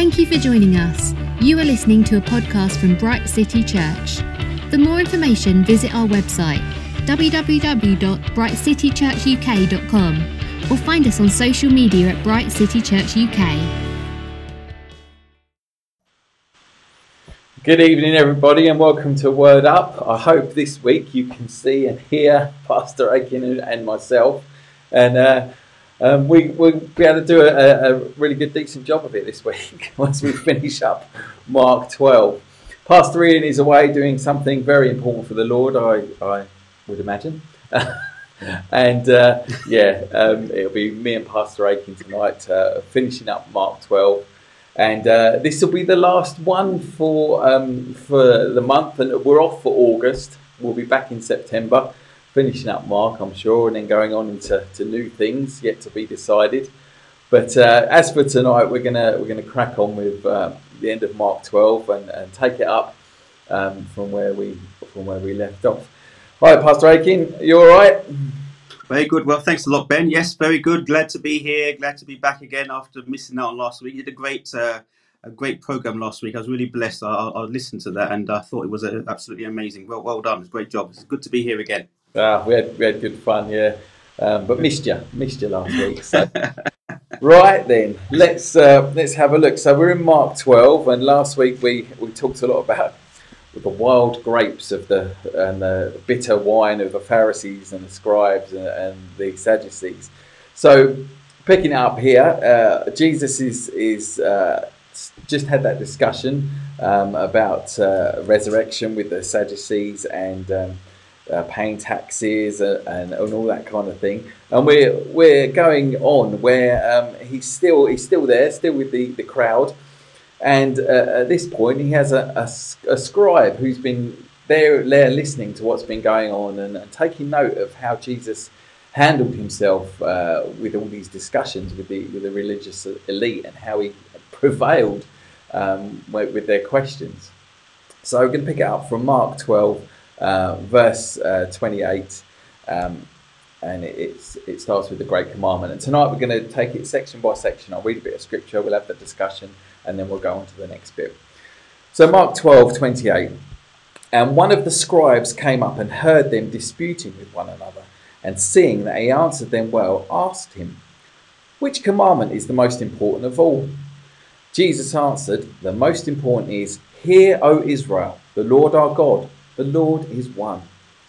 Thank you for joining us. You are listening to a podcast from Bright City Church. For more information, visit our website www.brightcitychurchuk.com or find us on social media at Bright City Church UK. Good evening, everybody, and welcome to Word Up. I hope this week you can see and hear Pastor Aiken and myself, and uh, um, we, we'll be able to do a, a, really good, decent job of it this week once we finish up Mark 12. Pastor Ian is away doing something very important for the Lord, I, I would imagine. and uh, yeah, um, it'll be me and Pastor Aiken tonight uh, finishing up Mark 12. And uh, this will be the last one for um, for the month, and we're off for August. We'll be back in September, finishing up Mark, I'm sure, and then going on into to new things yet to be decided. But uh, as for tonight, we're gonna we're gonna crack on with uh, the end of Mark 12 and, and take it up um, from where we from where we left off. Hi, Pastor Aiken, you all right? Very good. Well, thanks a lot, Ben. Yes, very good. Glad to be here. Glad to be back again after missing out on last week. You did a great, uh, a great program last week. I was really blessed. I, I, listened to that and I thought it was absolutely amazing. Well, well done. It's a great job. It's good to be here again. Ah, we had we had good fun, yeah. Um, but missed you, missed you last week. So. right then, let's uh, let's have a look. So we're in Mark 12, and last week we we talked a lot about the wild grapes of the and the bitter wine of the Pharisees and the scribes and, and the Sadducees. So picking it up here, uh, Jesus is is uh, just had that discussion um, about uh, resurrection with the Sadducees and um, uh, paying taxes and, and, and, all that kind of thing. And we're we're going on where um, he's still he's still there, still with the the crowd. And uh, at this point, he has a, a, a, scribe who's been there, there listening to what's been going on and, and taking note of how Jesus handled himself uh, with all these discussions with the, with the religious elite and how he prevailed um, with, their questions. So we're going to pick it up from Mark 12, uh, verse uh, 28. Um, and it, it starts with the Great Commandment. And tonight we're going to take it section by section. I'll read a bit of scripture, we'll have the discussion, and then we'll go on to the next bit. So, Mark 12 28. And one of the scribes came up and heard them disputing with one another, and seeing that he answered them well, asked him, Which commandment is the most important of all? Jesus answered, The most important is, Hear, O Israel, the Lord our God, the Lord is one.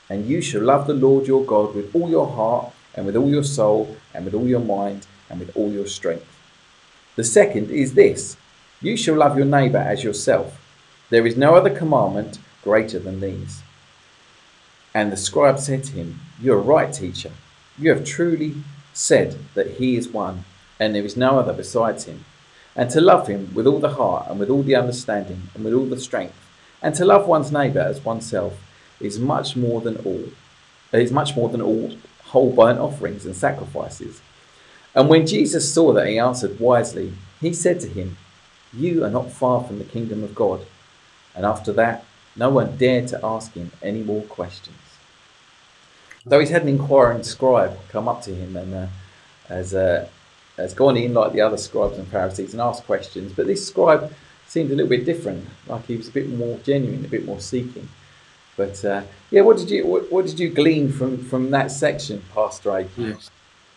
And you shall love the Lord your God with all your heart, and with all your soul, and with all your mind, and with all your strength. The second is this you shall love your neighbour as yourself. There is no other commandment greater than these. And the scribe said to him, You are right, teacher. You have truly said that he is one, and there is no other besides him. And to love him with all the heart, and with all the understanding, and with all the strength, and to love one's neighbour as oneself is much more than all. Is much more than all whole burnt offerings and sacrifices. And when Jesus saw that he answered wisely, he said to him, you are not far from the kingdom of God. And after that, no one dared to ask him any more questions. Though he's had an inquiring scribe come up to him and uh, has, uh, has gone in like the other scribes and Pharisees and asked questions, but this scribe seemed a little bit different, like he was a bit more genuine, a bit more seeking. But uh, yeah, what did you what, what, did you glean from from that section, Pastor A? Yes.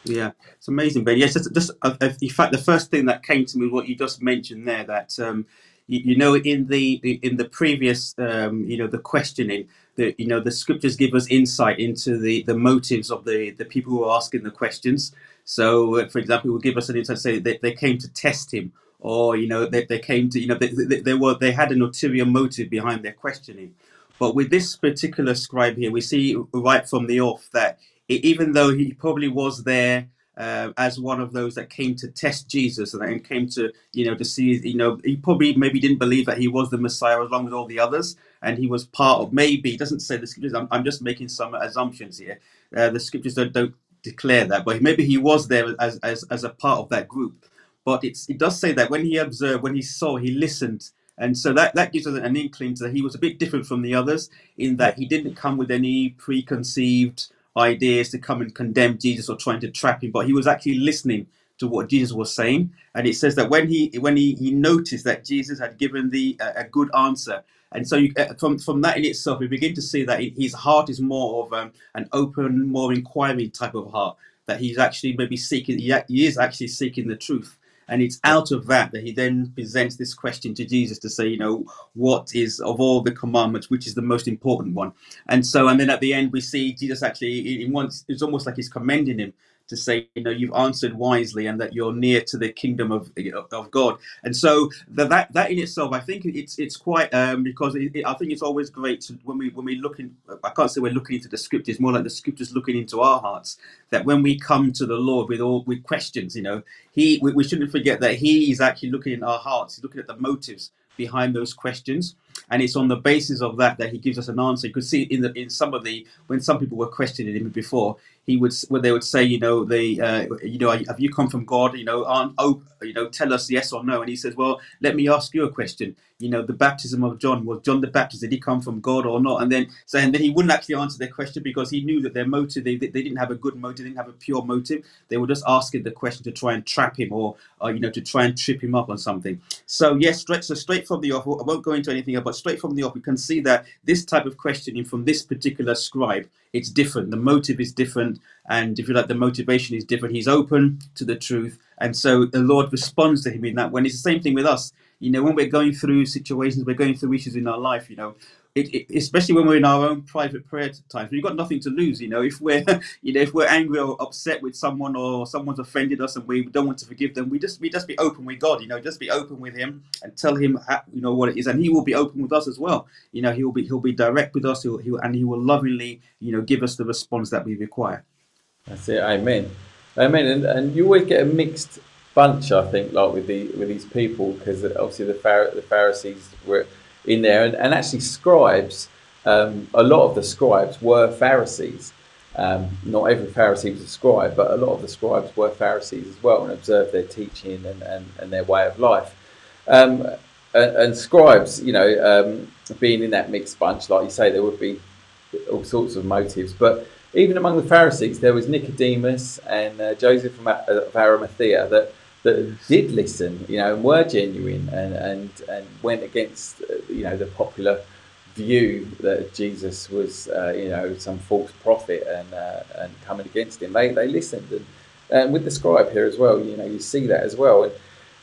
Yeah, it's amazing, Ben. Yes, just, just uh, uh, in fact, the first thing that came to me, what you just mentioned there, that um, you, you, know, in the in the previous, um, you know, the questioning, the you know, the scriptures give us insight into the the motives of the the people who are asking the questions. So, uh, for example, it will give us an insight. Say that they came to test him, or you know, they, they came to, you know, they, they, they were they had an ulterior motive behind their questioning. But with this particular scribe here, we see right from the off that even though he probably was there uh, as one of those that came to test Jesus and came to, you know, to see, you know, he probably maybe didn't believe that he was the Messiah along with all the others, and he was part of. Maybe he doesn't say the scriptures. I'm, I'm just making some assumptions here. Uh, the scriptures don't, don't declare that, but maybe he was there as as, as a part of that group. But it's it does say that when he observed, when he saw, he listened. And so that, that gives us an inkling that he was a bit different from the others in that he didn't come with any preconceived ideas to come and condemn Jesus or trying to trap him, but he was actually listening to what Jesus was saying. And it says that when he when he, he noticed that Jesus had given the uh, a good answer, and so you, uh, from from that in itself, we begin to see that his heart is more of um, an open, more inquiring type of heart. That he's actually maybe seeking, he, he is actually seeking the truth. And it's out of that that he then presents this question to Jesus to say, you know, what is of all the commandments, which is the most important one? And so, and then at the end, we see Jesus actually, in once, it's almost like he's commending him to say, you know, you've answered wisely and that you're near to the kingdom of of God. And so the, that that in itself, I think it's it's quite um, because it, it, I think it's always great to, when we when we look in. I can't say we're looking into the scriptures, more like the scriptures looking into our hearts. That when we come to the Lord with all with questions, you know, He we, we shouldn't forget that He is actually looking in our hearts. He's looking at the motives behind those questions and it's on the basis of that that he gives us an answer you could see in the in some of the when some people were questioning him before he would when they would say, you know, they, uh, you know, have you come from God? You know, aren't oh, you know, tell us yes or no. And he says, well, let me ask you a question. You know, the baptism of John was John the Baptist. Did he come from God or not? And then so and then he wouldn't actually answer their question because he knew that their motive they, they didn't have a good motive, they didn't have a pure motive. They were just asking the question to try and trap him or, or you know to try and trip him up on something. So yes, straight so straight from the off. I won't go into anything, but straight from the off, we can see that this type of questioning from this particular scribe it's different. The motive is different, and if you like, the motivation is different. He's open to the truth, and so the Lord responds to him in that. When it's the same thing with us, you know, when we're going through situations, we're going through issues in our life. You know, it, it, especially when we're in our own private prayer times, we've got nothing to lose. You know, if we're you know if we're angry or upset with someone or someone's offended us and we don't want to forgive them, we just we just be open with God. You know, just be open with Him and tell Him you know what it is, and He will be open with us as well. You know, He will be He'll be direct with us. He'll, he'll and He will lovingly you know give us the response that we require. That's it. Amen. Amen. And and you always get a mixed bunch, I think, like with the with these people, because obviously the Phar- the Pharisees were in there, and, and actually scribes. Um, a lot of the scribes were Pharisees. Um, not every Pharisee was a scribe, but a lot of the scribes were Pharisees as well and observed their teaching and, and, and their way of life. Um, and, and, scribes, you know, um, being in that mixed bunch, like you say, there would be all sorts of motives. But even among the Pharisees, there was Nicodemus and uh, Joseph of Arimathea that that did listen, you know, and were genuine and, and, and went against, uh, you know, the popular view that Jesus was, uh, you know, some false prophet and uh, and coming against him. They they listened, and, and with the scribe here as well, you know, you see that as well. And,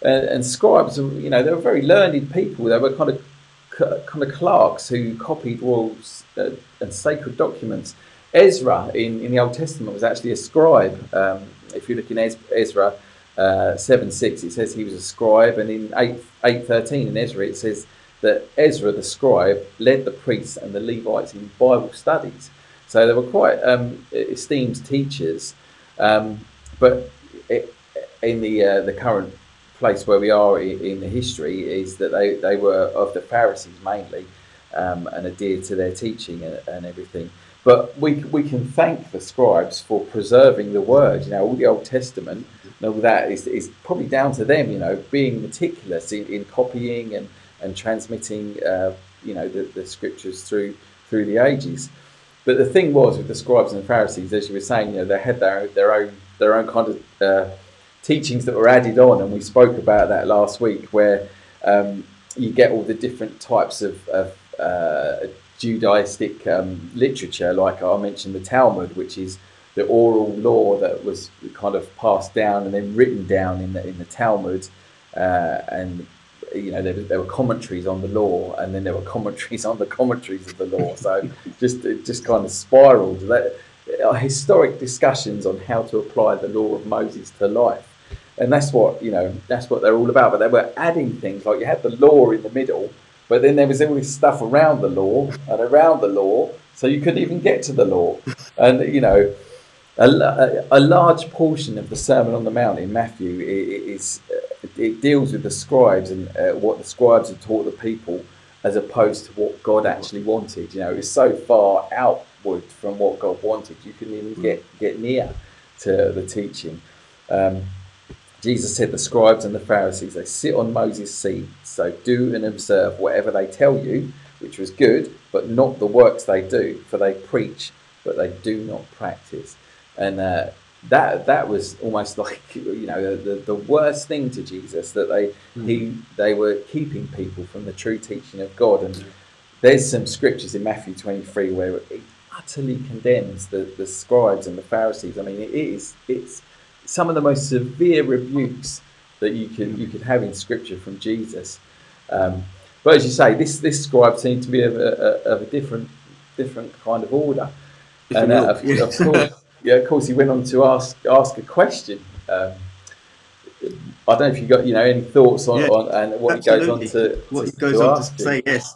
and, and scribes, you know, they were very learned people. They were kind of kind of clerks who copied rules uh, and sacred documents. Ezra in, in the Old Testament was actually a scribe. Um, if you look in Ezra uh, 7 6, it says he was a scribe, and in 8, 8 13 in Ezra, it says that Ezra the scribe led the priests and the Levites in Bible studies. So they were quite um, esteemed teachers. Um, but it, in the uh, the current place where we are in, in, the history is that they, they were of the Pharisees mainly um, and adhered to their teaching and, and everything. But we, we can thank the scribes for preserving the word. You know, all the Old Testament, you know, that is, is probably down to them, you know, being meticulous in, in copying and, and transmitting, uh, you know, the, the scriptures through through the ages. But the thing was with the scribes and the Pharisees, as you were saying, you know, they had their, their own their own kind of uh, teachings that were added on, and we spoke about that last week, where um, you get all the different types of, of uh, Judaistic um, literature, like I mentioned the Talmud, which is the oral law that was kind of passed down and then written down in the in the Talmud, uh, and you know there, there, were commentaries on the law, and then there were commentaries on the commentaries of the law. So just it just kind of spiraled. That, uh, historic discussions on how to apply the law of Moses to life, and that's what you know that's what they're all about. But they were adding things like you had the law in the middle but then there was all this stuff around the law and around the law, so you couldn't even get to the law. And you know, a, a large portion of the Sermon on the Mount in Matthew is it deals with the scribes and uh, what the scribes had taught the people, as opposed to what God actually wanted. You know, it's so far outward from what God wanted, you couldn't even get get near to the teaching. Um, Jesus said the scribes and the Pharisees, they sit on Moses' seat, so do and observe whatever they tell you, which was good, but not the works they do, for they preach, but they do not practice. And uh, that that was almost like you know the, the worst thing to Jesus that they mm. he they were keeping people from the true teaching of God and there's some scriptures in Matthew 23 where it utterly condemns the, the scribes and the Pharisees I mean it is it's some of the most severe rebukes that you can you could have in scripture from Jesus um, but as you say this this scribe seemed to be of a, of a different different kind of order different and uh, of, of course yeah, of course, he went on to ask ask a question. Um, I don't know if you got you know any thoughts on, yeah, on and what absolutely. he goes on to what to, he goes to on to say. Yes,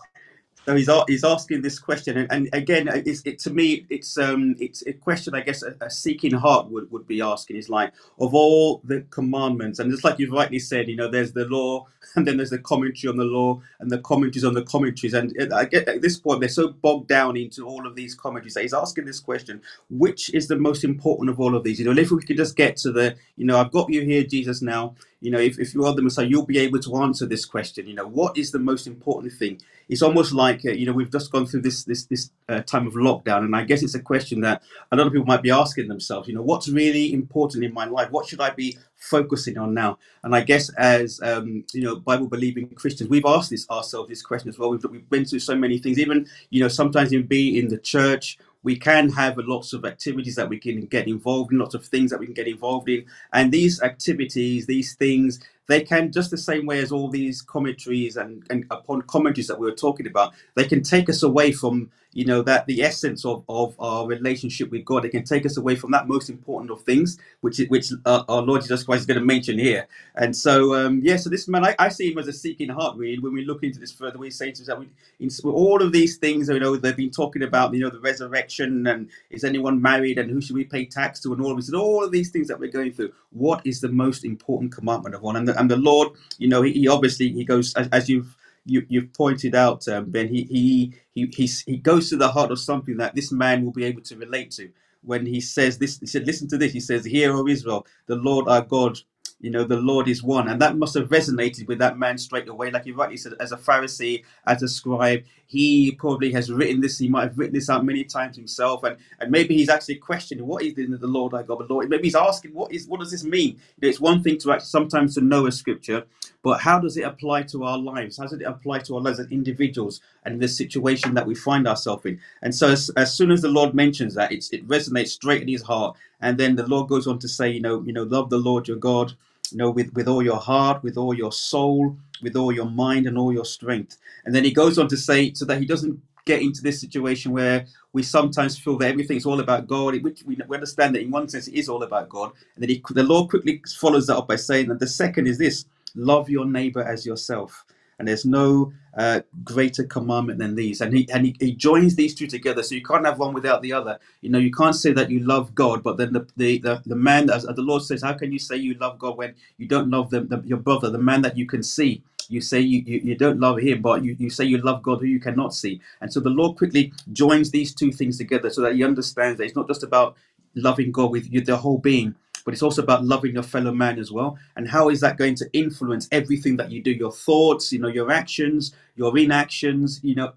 so he's he's asking this question, and, and again, it, to me, it's um, it's a question I guess a, a, seeking heart would, would be asking. Is like of all the commandments, and just like you've rightly said, you know, there's the law, and then there's the commentary on the law, and the commentaries on the commentaries, and I get at this point they're so bogged down into all of these commentaries that he's asking this question: which is the most important of all of these? You know, if we could just get to the, you know, I've got you here, Jesus. Now, you know, if, if you are the Messiah, you'll be able to answer this question. You know, what is the most important thing? It's almost like uh, you know we've just gone through this this this uh, time of lockdown, and I guess it's a question that a lot of people might be asking themselves. You know, what's really important in my life? What should I be focusing on now? And I guess as um, you know, Bible believing Christians, we've asked this ourselves this question as well. We've we've been through so many things, even you know, sometimes in be in the church we can have lots of activities that we can get involved in, lots of things that we can get involved in. And these activities, these things, they can just the same way as all these commentaries and, and upon commentaries that we were talking about, they can take us away from you know that the essence of, of our relationship with God. It can take us away from that most important of things, which which uh, our Lord Jesus Christ is going to mention here. And so, um, yeah, so this man, I, I, see him as a seeking heart. Really, when we look into this further, we say to that we, in, all of these things, you know, they've been talking about, you know, the resurrection and is anyone married and who should we pay tax to and all of this, and all of these things that we're going through. What is the most important commandment of one? And the, and the Lord, you know, he, he obviously he goes as, as you've you, you've pointed out, um, Ben, he, he, he, he, he goes to the heart of something that this man will be able to relate to. When he says this, he said, listen to this. He says, Hear, O Israel, the Lord our God, you know, the Lord is one. And that must have resonated with that man straight away. Like you rightly said, as a Pharisee, as a scribe, he probably has written this. He might have written this out many times himself. And, and maybe he's actually questioning, what is the Lord our God, the Lord? Maybe he's asking, what is what does this mean? You know, it's one thing to actually sometimes to know a scripture, but how does it apply to our lives? How does it apply to our lives as individuals and the situation that we find ourselves in? And so, as, as soon as the Lord mentions that, it resonates straight in his heart. And then the Lord goes on to say, you know, you know, love the Lord your God, you know, with, with all your heart, with all your soul, with all your mind, and all your strength. And then he goes on to say, so that he doesn't get into this situation where we sometimes feel that everything's all about God, which we, understand that in one sense it is all about God. And then he, the Lord quickly follows that up by saying that the second is this love your neighbor as yourself. And there's no uh, greater commandment than these. And he and he, he, joins these two together. So you can't have one without the other. You know, you can't say that you love God, but then the the, the, the man, as the Lord says, how can you say you love God when you don't love the, the, your brother, the man that you can see? You say you, you, you don't love him, but you, you say you love God who you cannot see. And so the Lord quickly joins these two things together so that he understands that it's not just about loving God with your, the whole being, but it's also about loving your fellow man as well. And how is that going to influence everything that you do? Your thoughts, you know, your actions, your inactions, you know,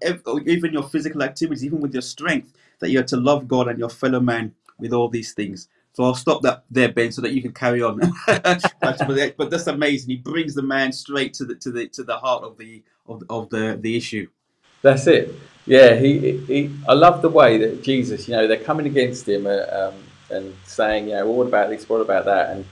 even your physical activities, even with your strength, that you're to love God and your fellow man with all these things. So I'll stop that there, Ben, so that you can carry on. but that's amazing. He brings the man straight to the to the to the heart of the of, of the the issue. That's it. Yeah, he, he. I love the way that Jesus. You know, they're coming against him. Uh, um, and saying, you know, well, what about this? What about that? And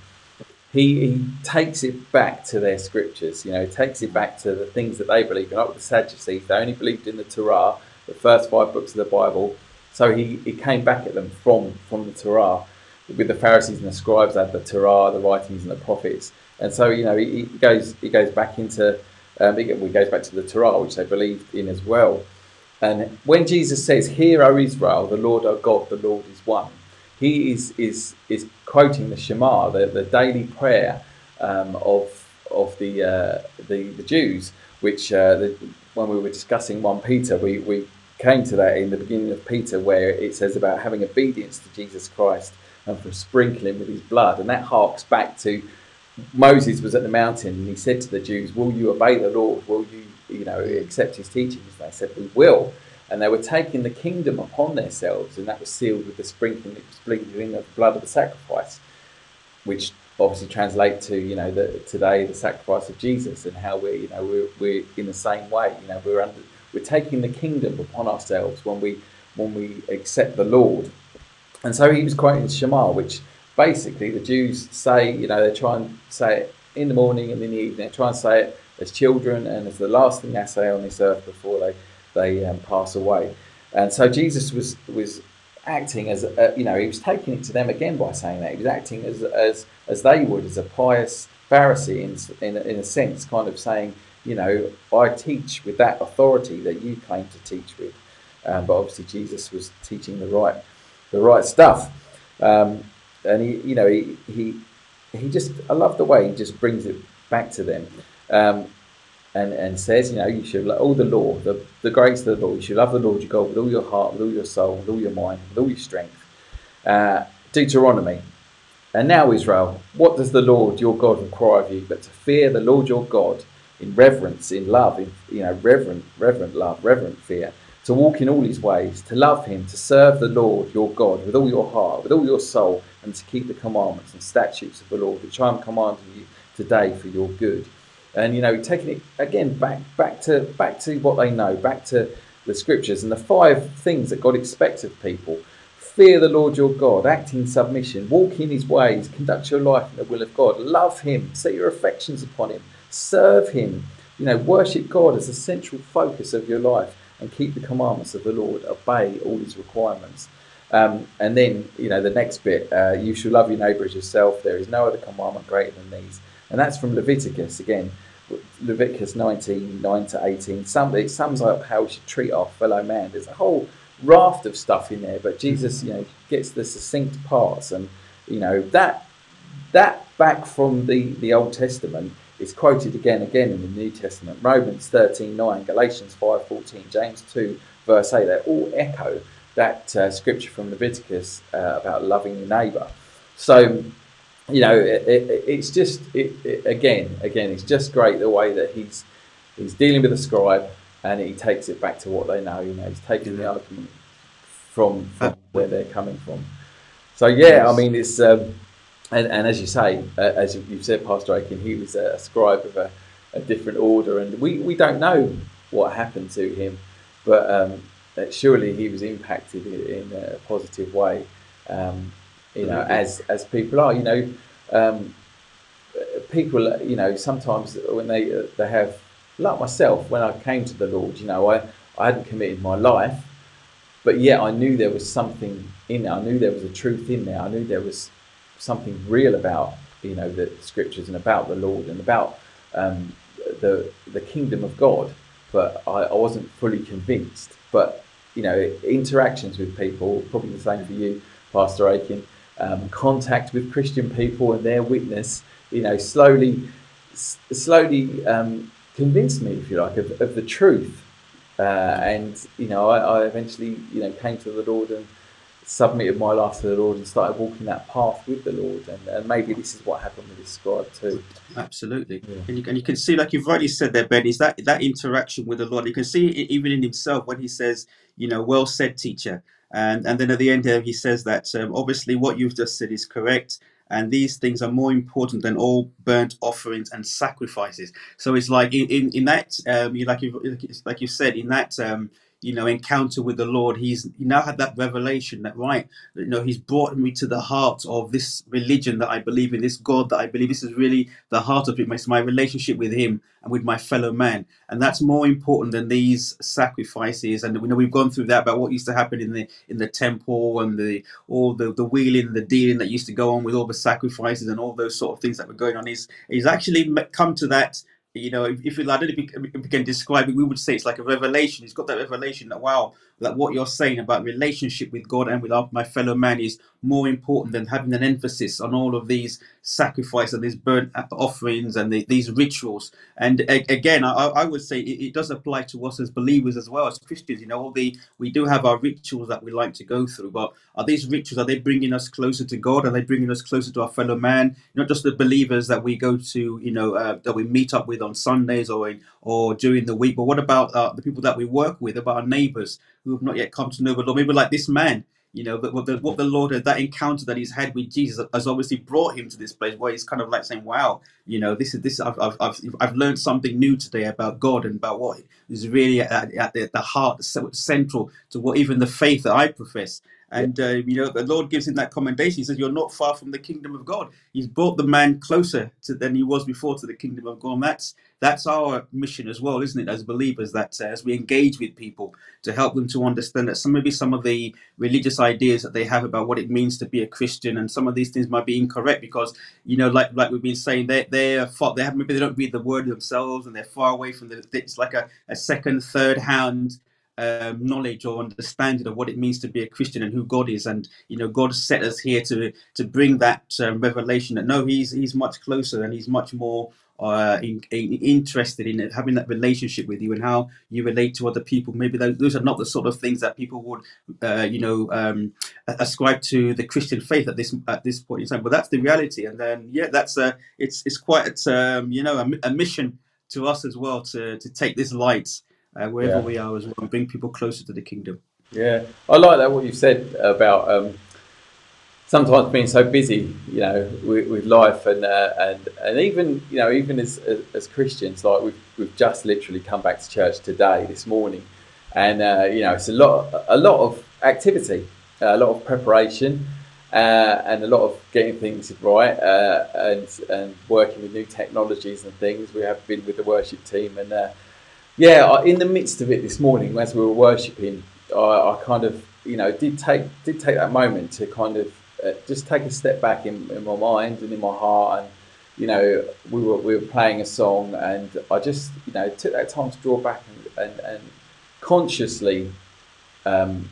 he, he takes it back to their scriptures. You know, takes it back to the things that they believe. Like the Sadducees, they only believed in the Torah, the first five books of the Bible. So he, he came back at them from from the Torah. With the Pharisees and the scribes, had the Torah, the writings, and the prophets. And so you know he, he goes he goes back into um, he goes back to the Torah, which they believed in as well. And when Jesus says, "Hear, O Israel, the Lord our God, the Lord is one," he is is is quoting the Shema, the, the daily prayer um, of of the, uh, the the Jews, which uh, the, when we were discussing one Peter, we, we came to that in the beginning of Peter, where it says about having obedience to Jesus Christ and for sprinkling with His blood, and that harks back to Moses was at the mountain and he said to the Jews, "Will you obey the Lord? Will you you know accept His teachings?" And they said, "We will." And they were taking the kingdom upon themselves, and that was sealed with the sprinkling, sprinkling of the blood of the sacrifice. which obviously translate to you know the, today the sacrifice of Jesus and how we're you know we're, we're in the same way you know we're under we're taking the kingdom upon ourselves when we when we accept the Lord and so he was quoting Shema which basically the Jews say you know they try and say it in the morning and in the evening they try and say it as children and as the last thing they say on this earth before they they um, pass away. And so Jesus was was acting as a, you know he was taking it to them again by saying that. He was acting as as as they would as a pious Pharisee in in, in a sense, kind of saying you know I teach with that authority that you claim to teach with, um, but obviously Jesus was teaching the right the right stuff, um, and he you know he he he just I love the way he just brings it back to them. Um, and, and says, you know, you should all the law, the, the grace of the law, you should love the Lord your God with all your heart, with all your soul, with all your mind, with all your strength. Uh, Deuteronomy. And now, Israel, what does the Lord your God require of you but to fear the Lord your God in reverence, in love, in you know, reverent, reverent love, reverent fear, to walk in all his ways, to love him, to serve the Lord your God with all your heart, with all your soul, and to keep the commandments and statutes of the Lord, which I am commanding you today for your good and you know taking it again back back to back to what they know back to the scriptures and the five things that god expects of people. Fear the lord your god act in submission walk in his ways conduct your life in the will of god love him set your affections upon him serve him. You know worship god as the central focus of your life and keep the commandments of the lord obey all his requirements. Um, and then you know the next bit uh, you shall love your neighbor as yourself. There is no other commandment greater than these. And that's from leviticus again Leviticus 19, 9 to 18, some, it sums up how we should treat our fellow man. There's a whole raft of stuff in there, but Jesus, you know, gets the succinct parts. And, you know, that that back from the, the Old Testament is quoted again and again in the New Testament. Romans 13, 9, Galatians 5, 14, James 2, verse 8, they all echo that uh, scripture from Leviticus uh, about loving your neighbour. So you know, it, it, it's just it, again, again, it's just great the way that he's he's dealing with the scribe and he takes it back to what they know. You know, he's taking the argument from, from where they're coming from. So yeah, I mean, it's um, and, and as you say, uh, as you've said, Pastor Aiken, he was a scribe of a, a, different order, and we, we don't know what happened to him, but um, surely he was impacted in, in a positive way. Um, you know, as as people are. You know, um, people, you know, sometimes when they they have, like myself, when I came to the Lord, you know, I I hadn't committed my life, but yet I knew there was something in there. I knew there was a truth in there. I knew there was something real about you know the scriptures and about the Lord and about um, the the kingdom of God. But I, I wasn't fully convinced. But you know, interactions with people, probably the same for you, Pastor Aiken um, contact with Christian people and their witness, you know, slowly, s- slowly um, convinced me, if you like, of, of the truth. Uh, and you know, I, I, eventually, you know, came to the Lord and submitted my life to the Lord and started walking that path with the Lord. And, and maybe this is what happened with this scribe too. Absolutely, yeah. and, you, and you can see, like you've rightly said there, Ben, is that that interaction with the Lord. You can see it even in himself when he says, you know, well said, teacher. And, and then at the end here, he says that um, obviously what you've just said is correct. And these things are more important than all burnt offerings and sacrifices. So it's like in, in, in that, um, you, like, you like you said, in that um, you know encounter with the lord he's he now had that revelation that right you know he's brought me to the heart of this religion that i believe in this god that i believe this is really the heart of it it's my relationship with him and with my fellow man. And that's more important than these sacrifices. And we know we've gone through that about what used to happen in the in the temple and the all the the wheeling the dealing that used to go on with all the sacrifices and all those sort of things that were going on is he's actually come to that you know, if, if, I don't know if we can describe it, we would say it's like a revelation. He's got that revelation that wow, that what you're saying about relationship with God and with our, my fellow man is more important than having an emphasis on all of these sacrifices and these burnt offerings and the, these rituals. And again, I, I would say it, it, does apply to us as believers as well as Christians. You know, all the we do have our rituals that we like to go through, but are these rituals are they bringing us closer to God? Are they bringing us closer to our fellow man? Not just the believers that we go to, you know, uh, that we meet up with on Sundays or in, or during the week, but what about uh, the people that we work with? About our neighbours who have not yet come to know the Lord? Maybe like this man you know, but what the, what the Lord, had that encounter that he's had with Jesus has obviously brought him to this place where he's kind of like saying, wow, you know, this is this, I've, I've, I've, I've learned something new today about God and about what is really at, at the, the heart, central to what even the faith that I profess. And uh, you know, the Lord gives him that commendation. He says, "You're not far from the kingdom of God." He's brought the man closer to, than he was before to the kingdom of God. And that's that's our mission as well, isn't it? As believers, that uh, as we engage with people to help them to understand that some maybe some of the religious ideas that they have about what it means to be a Christian, and some of these things might be incorrect because you know, like like we've been saying, they they're far, they have maybe they don't read the word themselves, and they're far away from the. It's like a, a second, third hand um, knowledge or understanding of what it means to be a Christian and who God is. And you know, God set us here to to bring that um, revelation that no, He's He's much closer and He's much more uh, in, in, interested in having that relationship with you and how you relate to other people. Maybe those, those are not the sort of things that people would, uh, you know, um, ascribe to the Christian faith at this at this point in time. But that's the reality. And then, yeah, that's a it's it's quite um, you know a, a mission to us as well to to take this light uh, wherever yeah. we are as well, and bring people closer to the kingdom. Yeah, I like that what you said about um, sometimes being so busy, you know, with, with life and uh, and and even you know even as, as, as Christians, like we've we've just literally come back to church today this morning, and uh, you know it's a lot a lot of activity, a lot of preparation. Uh, and a lot of getting things right uh, and and working with new technologies and things. We have been with the worship team and uh, yeah, in the midst of it this morning, as we were worshipping, I, I kind of, you know, did take did take that moment to kind of uh, just take a step back in, in my mind and in my heart, and you know, we were we were playing a song, and I just, you know, took that time to draw back and and, and consciously um,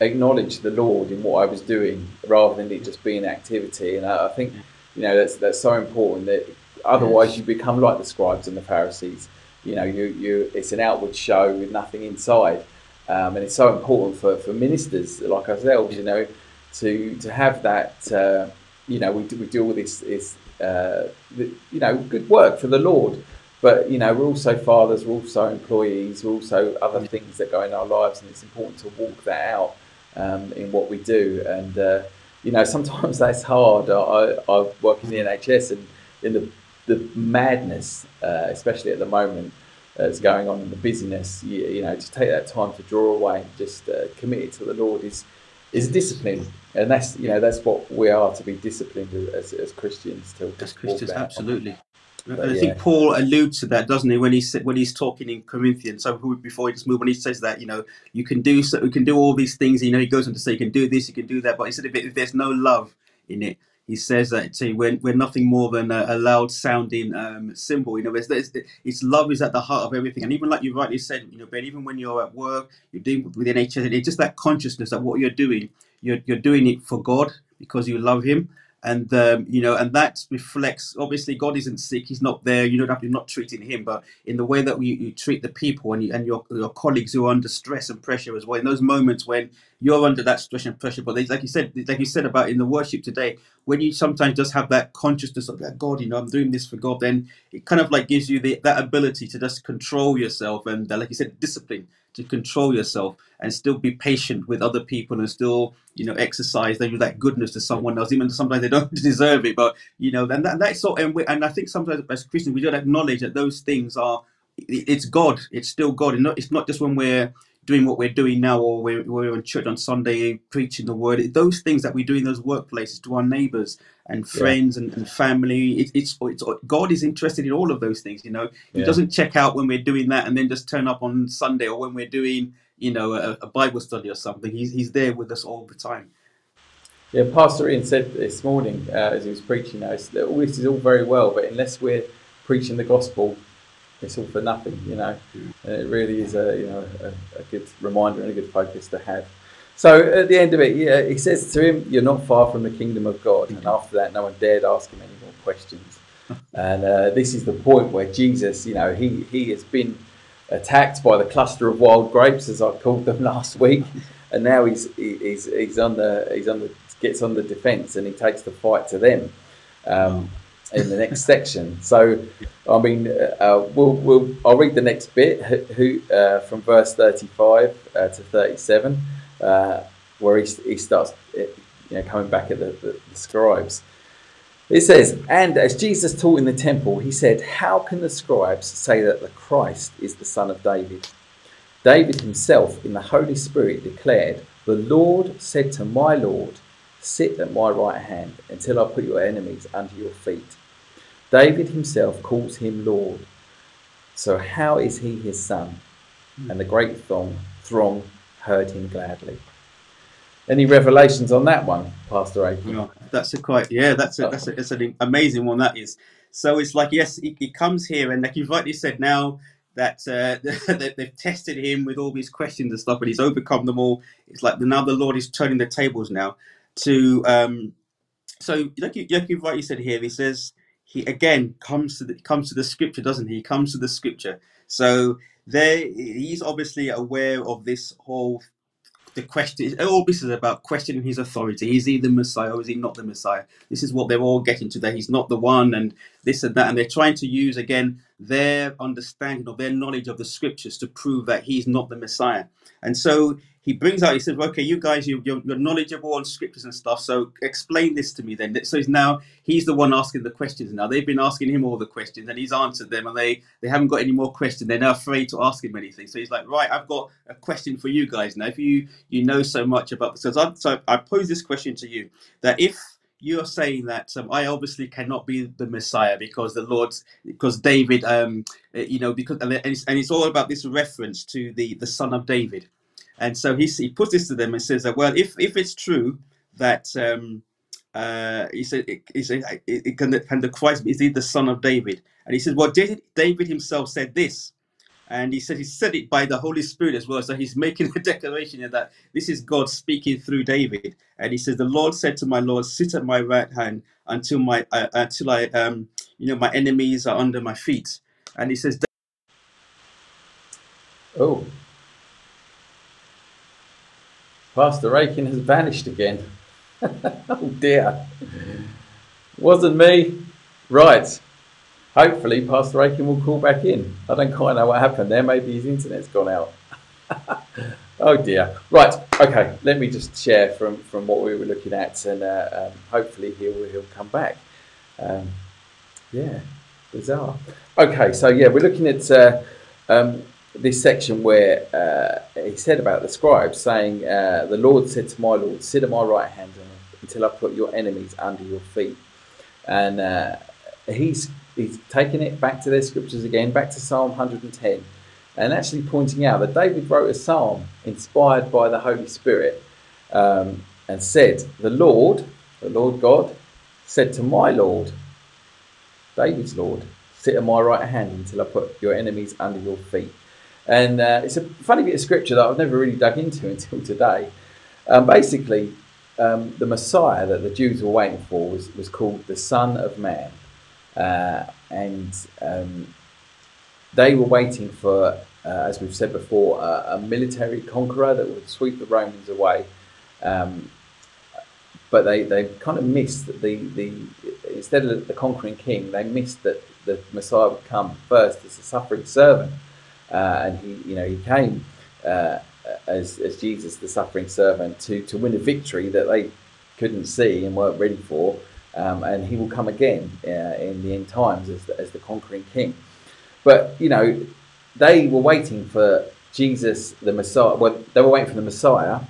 acknowledge the Lord in what I was doing, rather than it just being activity. And I, I think, you know, that's that's so important that otherwise you become like the scribes and the Pharisees you know, you, you it's an outward show with nothing inside. Um, and it's so important for, for ministers like ourselves, you know, to to have that. Uh, you know, we, we do all this, this uh, you know, good work for the Lord. But you know, we're also fathers, we're also employees, we're also other things that go in our lives, and it's important to walk that out um, in what we do. And uh, you know, sometimes that's hard. I, I work in the NHS, and in the the madness, uh, especially at the moment, that's going on in the busyness, you, you, know, to take that time to draw away and just uh, commit it to the Lord is is discipline, and that's you know that's what we are to be disciplined as, as Christians. To as Christians, absolutely. But, I think Paul alludes to that, doesn't he, when he's when he's talking in Corinthians? So before he just move, when he says that, you know, you can do so, you can do all these things. You know, he goes on to say you can do this, you can do that, but he said if, if there's no love in it, he says that see, we're, we're nothing more than a, a loud sounding um, cymbal. You know, it's, it's, it's, love is at the heart of everything. And even like you rightly said, you know, Ben, even when you're at work, you're doing with NHS, it's just that consciousness that what you're doing, you're, you're doing it for God because you love Him and um, you know, and that reflects. Obviously, God isn't sick; He's not there. You don't have to not treating Him, but in the way that you, you treat the people and you, and your your colleagues who are under stress and pressure as well. In those moments when you're under that stress and pressure, but like you said, like you said about in the worship today, when you sometimes just have that consciousness of that God, you know, I'm doing this for God, then it kind of like gives you the that ability to just control yourself and, uh, like you said, discipline to control yourself and still be patient with other people and still you know exercise that goodness to someone else even sometimes they don't deserve it. But you know and that, that's sort and, we, and i think sometimes as christians we don't acknowledge that those things are it's god. It's still god. And not, it's not just when we're doing what we're doing now or we're, we're in church on sunday preaching the word. Those things that we do in those workplaces to our neighbors and friends yeah. and, and, family it, it's, it's god is interested in all of those things you know he yeah. doesn't check out when we're doing that and then just turn up on sunday or when we're doing you know a, a bible study or something he's, he's there with us all the time yeah, Pastor Ian said this morning uh, as he was preaching, that all this is all very well, but unless we're preaching the gospel it's all for nothing, you know. And it really is a you know a, a, good reminder and a good focus to have. So at the end of it, yeah, he says to him, "You're not far from the kingdom of God." And after that, no one dared ask him any more questions. And uh, this is the point where Jesus, you know, he he has been attacked by the cluster of wild grapes, as I called them last week, and now he's he's he's on the he's on the gets on the defence and he takes the fight to them. Um, in the next section. So, I mean, uh, we'll, we'll, I'll read the next bit who, uh, from verse 35 uh, to 37. Uh, where he, he starts you know, coming back at the, the, the scribes. It says, And as Jesus taught in the temple, he said, How can the scribes say that the Christ is the son of David? David himself, in the Holy Spirit, declared, The Lord said to my Lord, Sit at my right hand until I put your enemies under your feet. David himself calls him Lord. So how is he his son? And the great throng, throng heard him gladly. Any revelations on that one, Pastor Aiken? Oh, that's a quite yeah. That's a that's a, it's an amazing one. That is. So it's like yes, he, he comes here, and like you've rightly said, now that uh, they've tested him with all these questions and stuff, but he's overcome them all. It's like now the Lord is turning the tables now to. Um, so like you, like you rightly said here, he says he again comes to the comes to the scripture, doesn't he? He comes to the scripture. So there, he's obviously aware of this whole the question all this is about questioning his authority. Is he the Messiah or is he not the Messiah? This is what they're all getting to that he's not the one and this and that. And they're trying to use again their understanding of their knowledge of the scriptures to prove that he's not the Messiah. And so he brings out, he says, okay, you guys, you, you're, you're, knowledgeable on scriptures and stuff, so explain this to me then. So he's now, he's the one asking the questions now. They've been asking him all the questions and he's answered them and they, they haven't got any more questions. They're now afraid to ask him anything. So he's like, right, I've got a question for you guys now. If you, you know so much about so I, so I pose this question to you, that if you're saying that um, I obviously cannot be the Messiah because the Lord, because David, um, you know, because and it's, and it's all about this reference to the the son of David. And so he, he puts this to them and says that, well, if, if it's true that um, uh, he said, he said it, it can, can the Christ is he the son of David? And he says, well, David, David himself said this. And he said he said it by the Holy Spirit as well. So he's making a declaration that this is God speaking through David. And he says, "The Lord said to my Lord, sit at my right hand until my uh, until I um you know my enemies are under my feet." And he says, "Oh, Pastor Aiken has vanished again. oh dear. Wasn't me. Right. Hopefully, Pastor Aiken will call back in. I don't quite know what happened there. Maybe his internet's gone out. oh dear. Right. Okay. Let me just share from, from what we were looking at, and uh, um, hopefully he'll he'll come back. Um, yeah. Bizarre. Okay. So yeah, we're looking at uh, um, this section where uh, he said about the scribes, saying, uh, The Lord said to my Lord, Sit at my right hand until I put your enemies under your feet. And uh, he's, he's taking it back to their scriptures again, back to Psalm 110, and actually pointing out that David wrote a psalm inspired by the Holy Spirit um, and said, The Lord, the Lord God, said to my Lord, David's Lord, sit at my right hand until I put your enemies under your feet. And uh, it's a funny bit of scripture that I've never really dug into until today. Um, basically, um, the Messiah that the Jews were waiting for was, was called the Son of Man. Uh, and um, they were waiting for, uh, as we've said before, a military conqueror that would sweep the Romans away. Um, but they, they kind of missed the, the instead of the conquering king, they missed that the Messiah would come first as a suffering servant uh, and he, you know, he came uh, as, as Jesus, the suffering servant, to, to win a victory that they couldn't see and weren't ready for. Um, and he will come again uh, in the end times as the, as the conquering king. But, you know, they were waiting for Jesus, the Messiah. Well, they were waiting for the Messiah,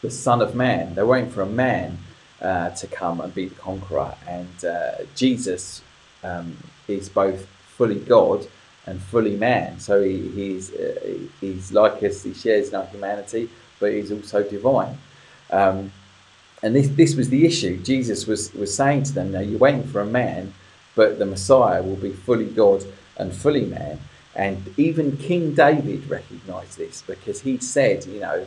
the Son of Man. They were waiting for a man uh, to come and be the conqueror. And uh, Jesus um, is both fully God and fully man. So he, he's uh, he's like us. He shares our humanity, but he's also divine. Um, and this this was the issue. Jesus was was saying to them, "Now you're waiting for a man, but the Messiah will be fully God and fully man." And even King David recognized this because he said, you know,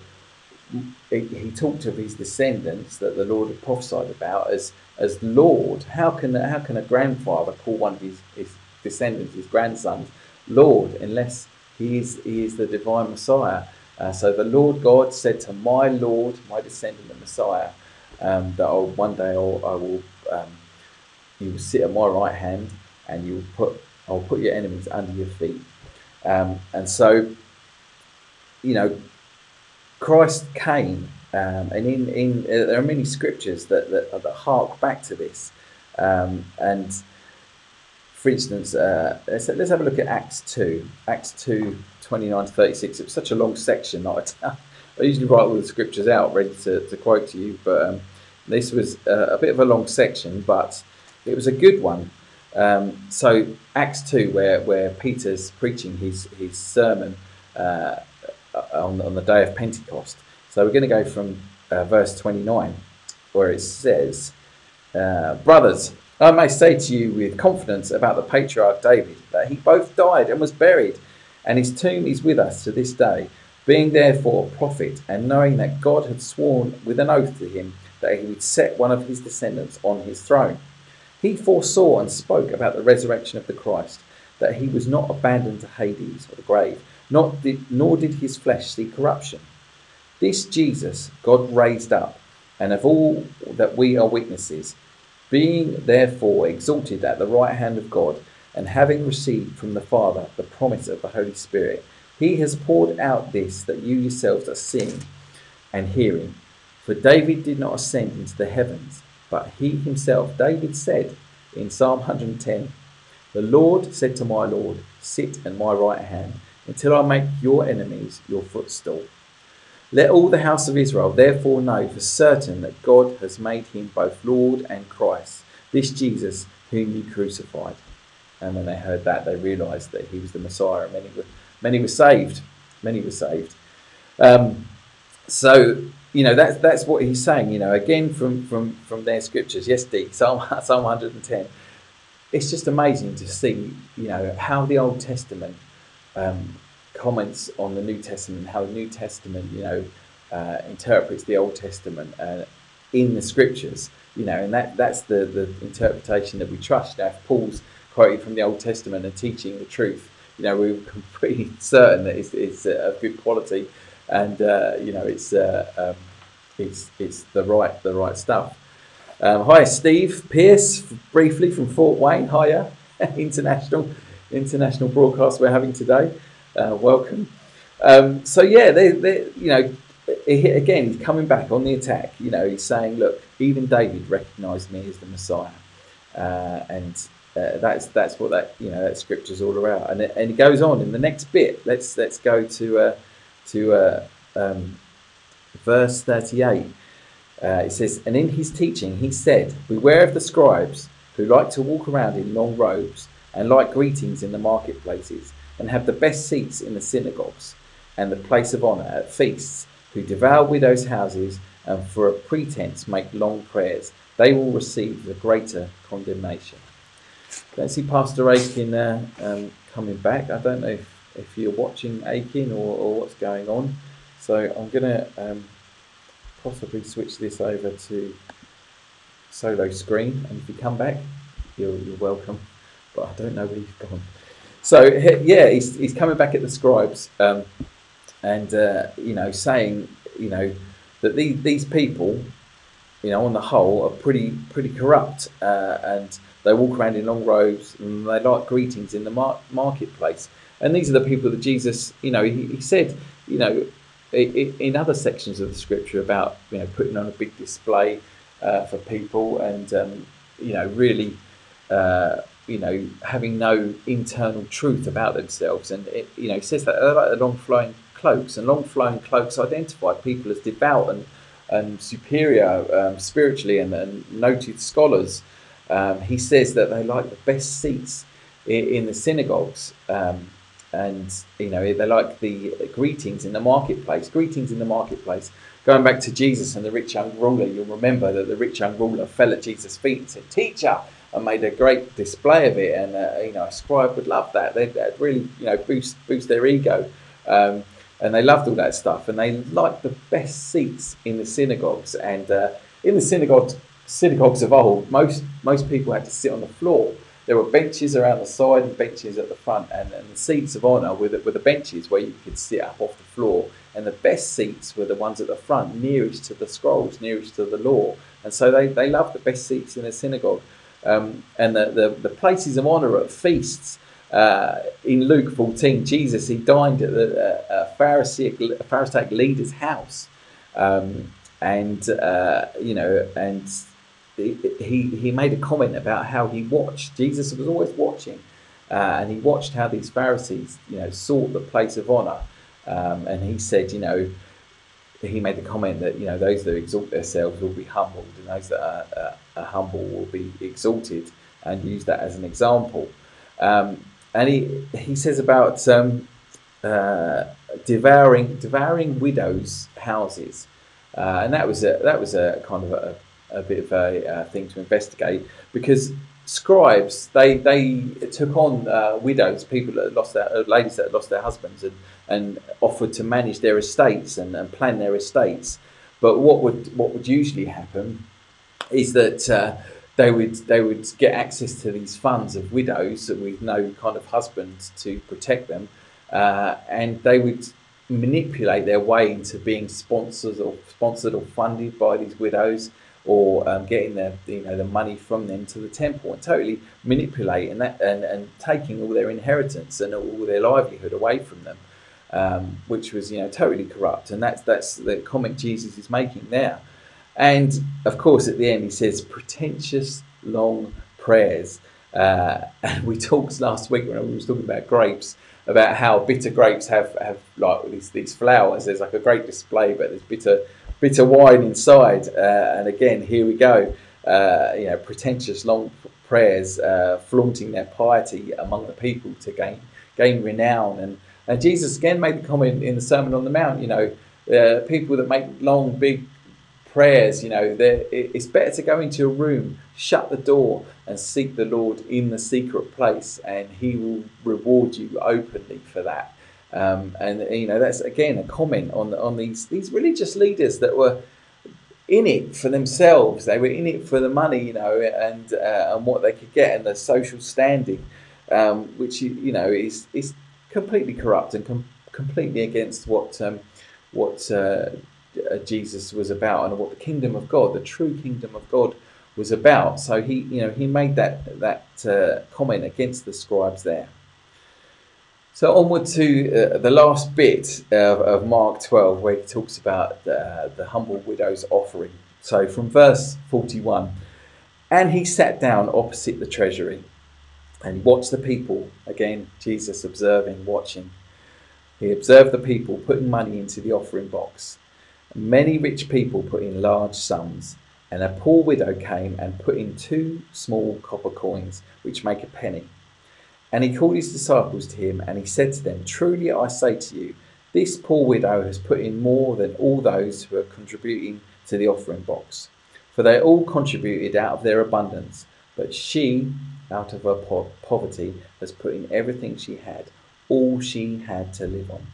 he, he talked of his descendants that the Lord had prophesied about as as Lord. How can how can a grandfather call one of his, his descendants, his grandsons, Lord unless he is, he is the divine Messiah. Uh, so the Lord God said to my Lord, my descendant, the Messiah, um, that I'll, one day I'll, I will, um, you will sit at my right hand, and you will put, I'll put your enemies under your feet. Um, and so, you know, Christ came, um, and in, in uh, there are many scriptures that, that, that hark back to this. Um, and for instance, uh, let's, let's have a look at Acts 2, Acts 2, 29 to 36. It was such a long section that I, I usually write all the scriptures out ready to, to quote to you, but um, this was a, a, bit of a long section, but it was a good one. Um, so Acts 2, where, where Peter's preaching his, his sermon uh, on, on the day of Pentecost. So we're going to go from uh, verse 29, where it says, uh, Brothers, I may say to you with confidence about the patriarch David that he both died and was buried, and his tomb is with us to this day. Being therefore a prophet, and knowing that God had sworn with an oath to him that he would set one of his descendants on his throne, he foresaw and spoke about the resurrection of the Christ, that he was not abandoned to Hades or the grave, not did, nor did his flesh see corruption. This Jesus God raised up, and of all that we are witnesses, being therefore exalted at the right hand of God, and having received from the Father the promise of the Holy Spirit, he has poured out this that you yourselves are seeing and hearing. For David did not ascend into the heavens, but he himself, David said in Psalm 110, The Lord said to my Lord, Sit at my right hand until I make your enemies your footstool. Let all the house of Israel therefore know for certain that God has made him both Lord and Christ, this Jesus whom you crucified. And when they heard that, they realized that he was the Messiah, and many were, many were saved. Many were saved. Um, so, you know, that's, that's what he's saying, you know, again from, from, from their scriptures. Yes, D, Psalm, Psalm 110. It's just amazing to see, you know, how the Old Testament um, comments on the New Testament, how the New Testament, you know, uh, interprets the Old Testament uh, in the Scriptures, you know, and that that's the the interpretation that we trust. Now, if Paul's quoting from the Old Testament and teaching the truth, you know, we're pretty certain that it's, it's of good quality, and uh, you know, it's uh, um, it's it's the right the right stuff. Um, hi, Steve Pierce, briefly from Fort Wayne. Hiya, international international broadcast we're having today. Uh, welcome. Um, so yeah, they, they, you know, again, he's coming back on the attack. You know, he's saying, look, even David recognised me as the Messiah, uh, and uh, that's that's what that you know that scripture's all about. And it, and it goes on in the next bit. Let's let's go to uh, to uh, um, verse thirty-eight. Uh, it says, and in his teaching he said, Beware of the scribes who like to walk around in long robes and like greetings in the marketplaces, and have the best seats in the synagogues and the place of honour at feasts, who devour widows' houses and for a pretense make long prayers, they will receive the greater condemnation. Don't see Pastor Aiken uh, um, coming back. I don't know if, if you're watching Aiken or, or what's going on. So I'm going to um, possibly switch this over to solo screen. And if you come back, you're, you're welcome but I don't know where he's gone. So yeah, he's, he's coming back at the scribes, um, and uh, you know, saying you know that these these people, you know, on the whole, are pretty pretty corrupt, uh, and they walk around in long robes and they like greetings in the mar- marketplace. And these are the people that Jesus, you know, he, he said, you know, in other sections of the scripture about you know putting on a big display uh, for people and um, you know really uh, you know, having no internal truth about themselves. And it, you know, says that like the long flowing cloaks, and long flowing cloaks identify people as devout and, and superior um, spiritually and, and, noted scholars. Um, he says that they like the best seats in, in the synagogues. Um, and you know they like the greetings in the marketplace. Greetings in the marketplace. Going back to Jesus and the rich young ruler, you'll remember that the rich young ruler fell at Jesus' feet and said, "Teacher, and made a great display of it. And uh, you know, a scribe would love that. They'd, they'd really you know boost boost their ego. Um, and they loved all that stuff, and they liked the best seats in the synagogues. And uh, in the synagogues, synagogues of old, most most people had to sit on the floor. There were benches around the side and benches at the front, and, and the seats of honour were the, were the benches where you could sit up off the floor. And the best seats were the ones at the front, nearest to the scrolls, nearest to the law. And so they, they loved the best seats in a synagogue. Um, and the, the, the, places of honour at feasts. Uh, in Luke 14, Jesus he dined at the uh, Pharisaic, Pharisaic leader's house, um, and uh, you know, and he he made a comment about how he watched. Jesus was always watching, uh, and he watched how these Pharisees, you know, sought the place of honor, um, and he said, you know. He made the comment that you know those that exalt themselves will be humbled, and those that are, are, humble will be exalted, and use that as an example. Um, and he he says about um, uh, devouring devouring widows' houses, uh, and that was a that was a kind of a, a bit of a uh, thing to investigate because scribes they they took on uh, widows, people that lost their uh, ladies that lost their husbands, and and offered to manage their estates and, and plan their estates. But what would what would usually happen is that uh, they would they would get access to these funds of widows with no kind of husband to protect them, uh, and they would manipulate their way into being sponsors or sponsored or funded by these widows, or um, getting the you know the money from them to the temple and totally manipulating that and, and taking all their inheritance and all their livelihood away from them, um, which was you know totally corrupt. And that's that's the comment Jesus is making there. And of course, at the end, he says, pretentious long prayers. Uh, and we talked last week when we was talking about grapes about how bitter grapes have, have like these, these flowers. There's like a great display, but there's bitter bitter wine inside. Uh, and again, here we go. Uh, you know, pretentious long prayers, uh, flaunting their piety among the people to gain gain renown. And and Jesus again made the comment in the Sermon on the Mount. You know, uh, people that make long, big prayers, you know, it's better to go into a room, shut the door, and seek the Lord in the secret place, and He will reward you openly for that. Um, and you know, that's again a comment on on these these religious leaders that were in it for themselves. They were in it for the money, you know, and uh, and what they could get and the social standing, um, which you know is is completely corrupt and com- completely against what um, what uh, uh, Jesus was about and what the kingdom of God, the true kingdom of God, was about. So he, you know, he made that that uh, comment against the scribes there. So onward to uh, the last bit of, of, Mark 12, where he talks about uh, the humble widow's offering. So from verse 41, and he sat down opposite the treasury, and watched the people. Again, Jesus observing, watching. He observed the people putting money into the offering box. Many rich people put in large sums, and a poor widow came and put in two small copper coins, which make a penny. And he called his disciples to him, and he said to them, Truly I say to you, this poor widow has put in more than all those who are contributing to the offering box. For they all contributed out of their abundance, but she, out of her po- poverty, has put in everything she had, all she had to live on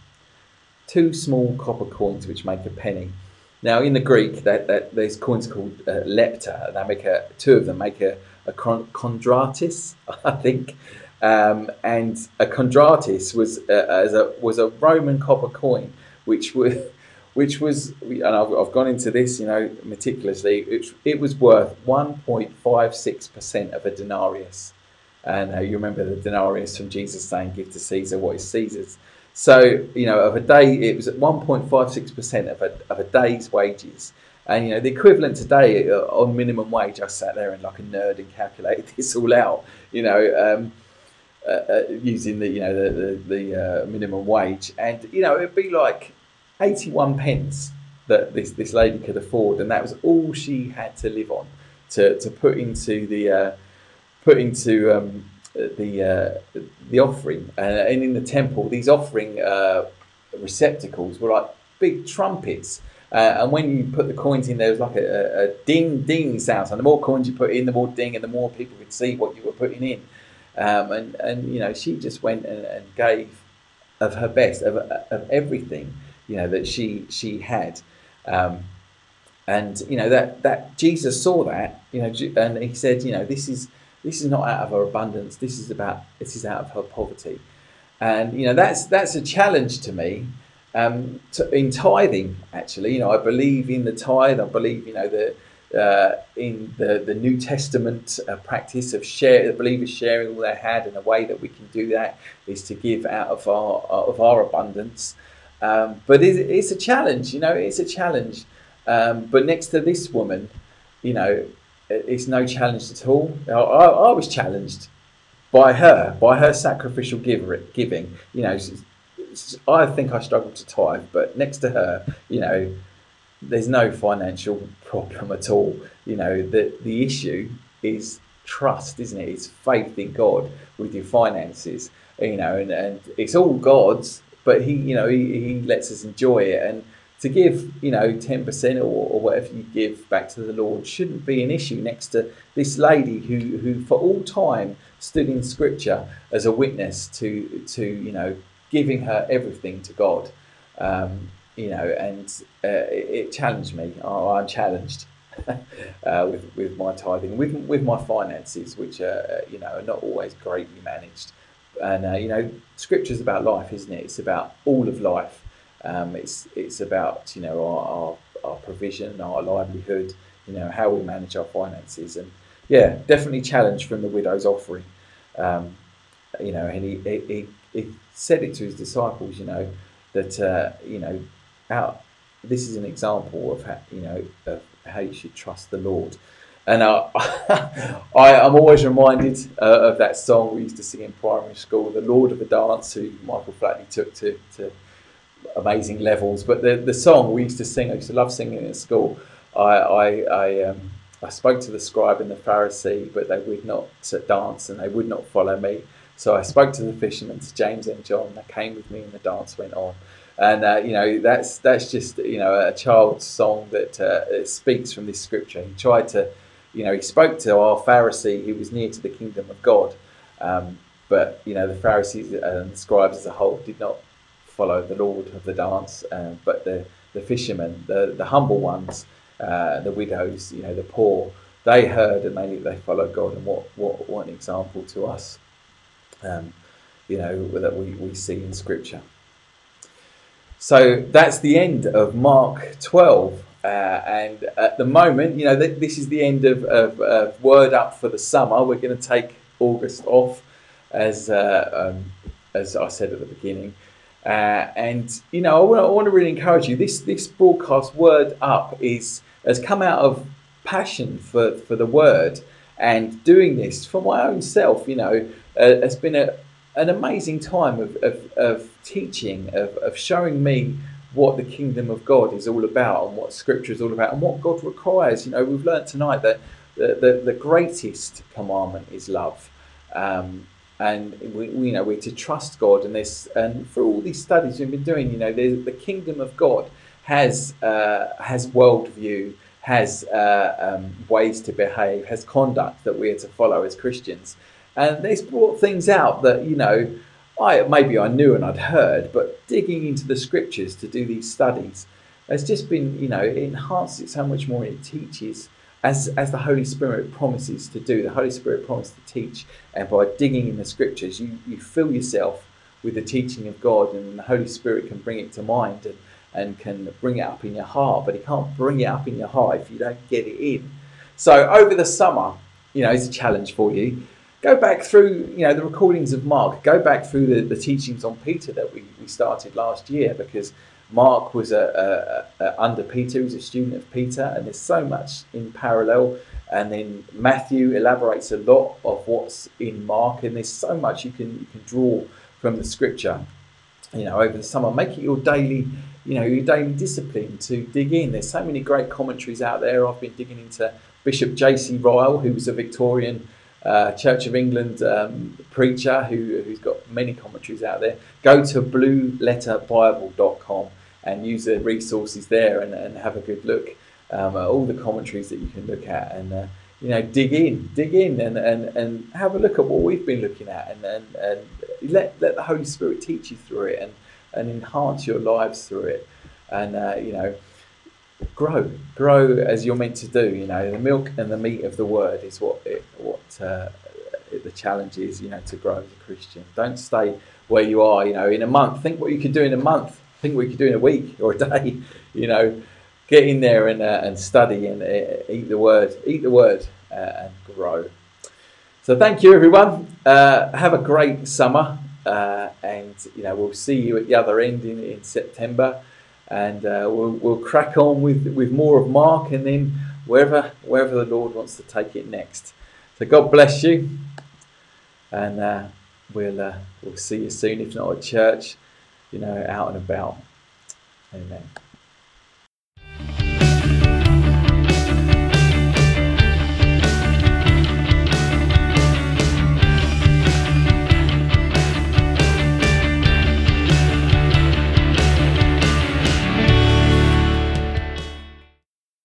two small copper coins which make a penny. Now, in the Greek, that, that there's coins are called uh, lepta. They make a two of them make a, a kondratis, I think, um, and a kondratis was as a was a Roman copper coin, which was which was and I've, I've gone into this, you know, meticulously. It, it was worth one point five six percent of a denarius. And uh, you remember the denarius from Jesus saying, "Give to Caesar what is Caesar's." So, you know, of a day, it was at 1.56% of a, of a day's wages. And, you know, the equivalent today uh, on minimum wage, I sat there and like a nerd and calculated this all out, you know, um, uh, uh, using the, you know, the, the, the uh, minimum wage. And, you know, it'd be like 81 pence that this, this lady could afford. And that was all she had to live on to, to put into the, uh, put into, um, the uh, the offering, uh, and in the temple, these offering receptacles were like big trumpets. Uh, and when you put the coins in, there was like a, a, ding ding sound. And the more coins you put in, the more ding, and the more people could see what you were putting in. Um, and and you know, she just went and, and gave of her best of, of everything you know that she she had. Um, and you know that that Jesus saw that you know, and he said, you know, this is this is not out of her abundance. This is about this is out of her poverty, and you know that's that's a challenge to me. Um, to, in tithing, actually, you know, I believe in the tithe. I believe, you know, the uh, in the, the New Testament uh, practice of share the believers sharing all they had, and a way that we can do that is to give out of our of our abundance. Um, but it's, it's a challenge, you know, it's a challenge. Um, but next to this woman, you know, it's no challenge at all. I, I was challenged by her, by her sacrificial giver, giving. You know, I think I struggled to tithe, but next to her, you know, there's no financial problem at all. You know, the the issue is trust, isn't it? It's faith in God with your finances. You know, and, and it's all God's, but he, you know, he, he lets us enjoy it. And to give, you know, 10% or, or whatever you give back to the Lord shouldn't be an issue next to this lady who, who for all time stood in scripture as a witness to, to you know, giving her everything to God. Um, you know, and uh, it, challenged me. Oh, I'm challenged uh, with with my tithing, with with my finances, which are you know are not always greatly managed. And uh, you know, scripture's about life, isn't it? It's about all of life. Um, it's it's about you know our, our, our provision, our livelihood. You know how we manage our finances, and yeah, definitely challenged from the widow's offering. Um, you know, and he, he, he said it to his disciples, you know, that, uh, you know, how, this is an example of how, you know, of how you should trust the Lord. And uh, I, I'm always reminded uh, of that song we used to sing in primary school, The Lord of the Dance, who Michael Flatley took to, to amazing levels. But the, the song we used to sing, I used to love singing at school. I, I, I, um, I spoke to the scribe and the Pharisee, but they would not dance and they would not follow me. So I spoke to the fishermen, to James and John. They came with me, and the dance went on. And uh, you know that's that's just you know a child's song that uh, speaks from this scripture. He tried to, you know, he spoke to our Pharisee who was near to the kingdom of God, um, but you know the Pharisees and the scribes as a whole did not follow the Lord of the dance, uh, but the the fishermen, the the humble ones, uh, the widows, you know, the poor, they heard and they they followed God. And what what what an example to us um, you know, that we, we see in Scripture. So that's the end of Mark 12. Uh, and at the moment, you know, th- this is the end of, of, of, Word Up for the summer. We're going to take August off, as, uh, um, as I said at the beginning. Uh, and, you know, I want to really encourage you. This, this broadcast, Word Up, is has come out of passion for, for the Word and doing this for my own self, you know, uh, has been a, an amazing time of, of, of teaching, of, of showing me what the kingdom of God is all about and what scripture is all about and what God requires. You know, we've learned tonight that the, the, the greatest commandment is love. Um, and we, we, you know we're to trust God and this and for all these studies we've been doing you know the, the kingdom of God has uh, has worldview has uh, um, ways to behave has conduct that we are to follow as Christians and this brought things out that, you know, I maybe I knew and I'd heard, but digging into the scriptures to do these studies has just been, you know, it enhances it so much more. It teaches as as the Holy Spirit promises to do. The Holy Spirit promises to teach, and by digging in the scriptures, you you fill yourself with the teaching of God, and the Holy Spirit can bring it to mind and and can bring it up in your heart. But He can't bring it up in your heart if you don't get it in. So over the summer, you know, it's a challenge for you go back through you know the recordings of mark. Go back through the, the teachings on peter that we, we started last year because mark was a, a, a, under peter. He was a student of peter and there's so much in parallel. And then matthew elaborates a lot of what's in mark and there's so much you can you can draw from the scripture you know over the summer. Make it your daily you know your daily discipline to dig in. There's so many great commentaries out there. I've been digging into bishop j.c ryle who was a victorian uh, Church of England um, preacher who, who's got many commentaries out there. Go to blueletterbible.com and use the resources there and, and have a good look um, at all the commentaries that you can look at and uh, you know dig in, dig in and, and, and have a look at what we've been looking at and, and, and let, let the Holy Spirit teach you through it and, and enhance your lives through it. And uh, you know, grow, grow as you're meant to do. You know, the milk and the meat of the word is what it, what uh, the challenge is. You know, to grow as a Christian. Don't stay where you are. You know, in a month, think what you could do in a month. Think what you could do in a week or a day. You know, get in there and uh, and study and uh, eat the word, eat the word, uh, and grow. So thank you, everyone. Uh, have a great summer. uh, and you know we'll see you at the other end in, in September, and uh, we'll, we'll crack on with, with more of Mark, and then wherever wherever the Lord wants to take it next. So God bless you, and uh, we'll uh, we'll see you soon, if not at church, you know, out and about. Amen.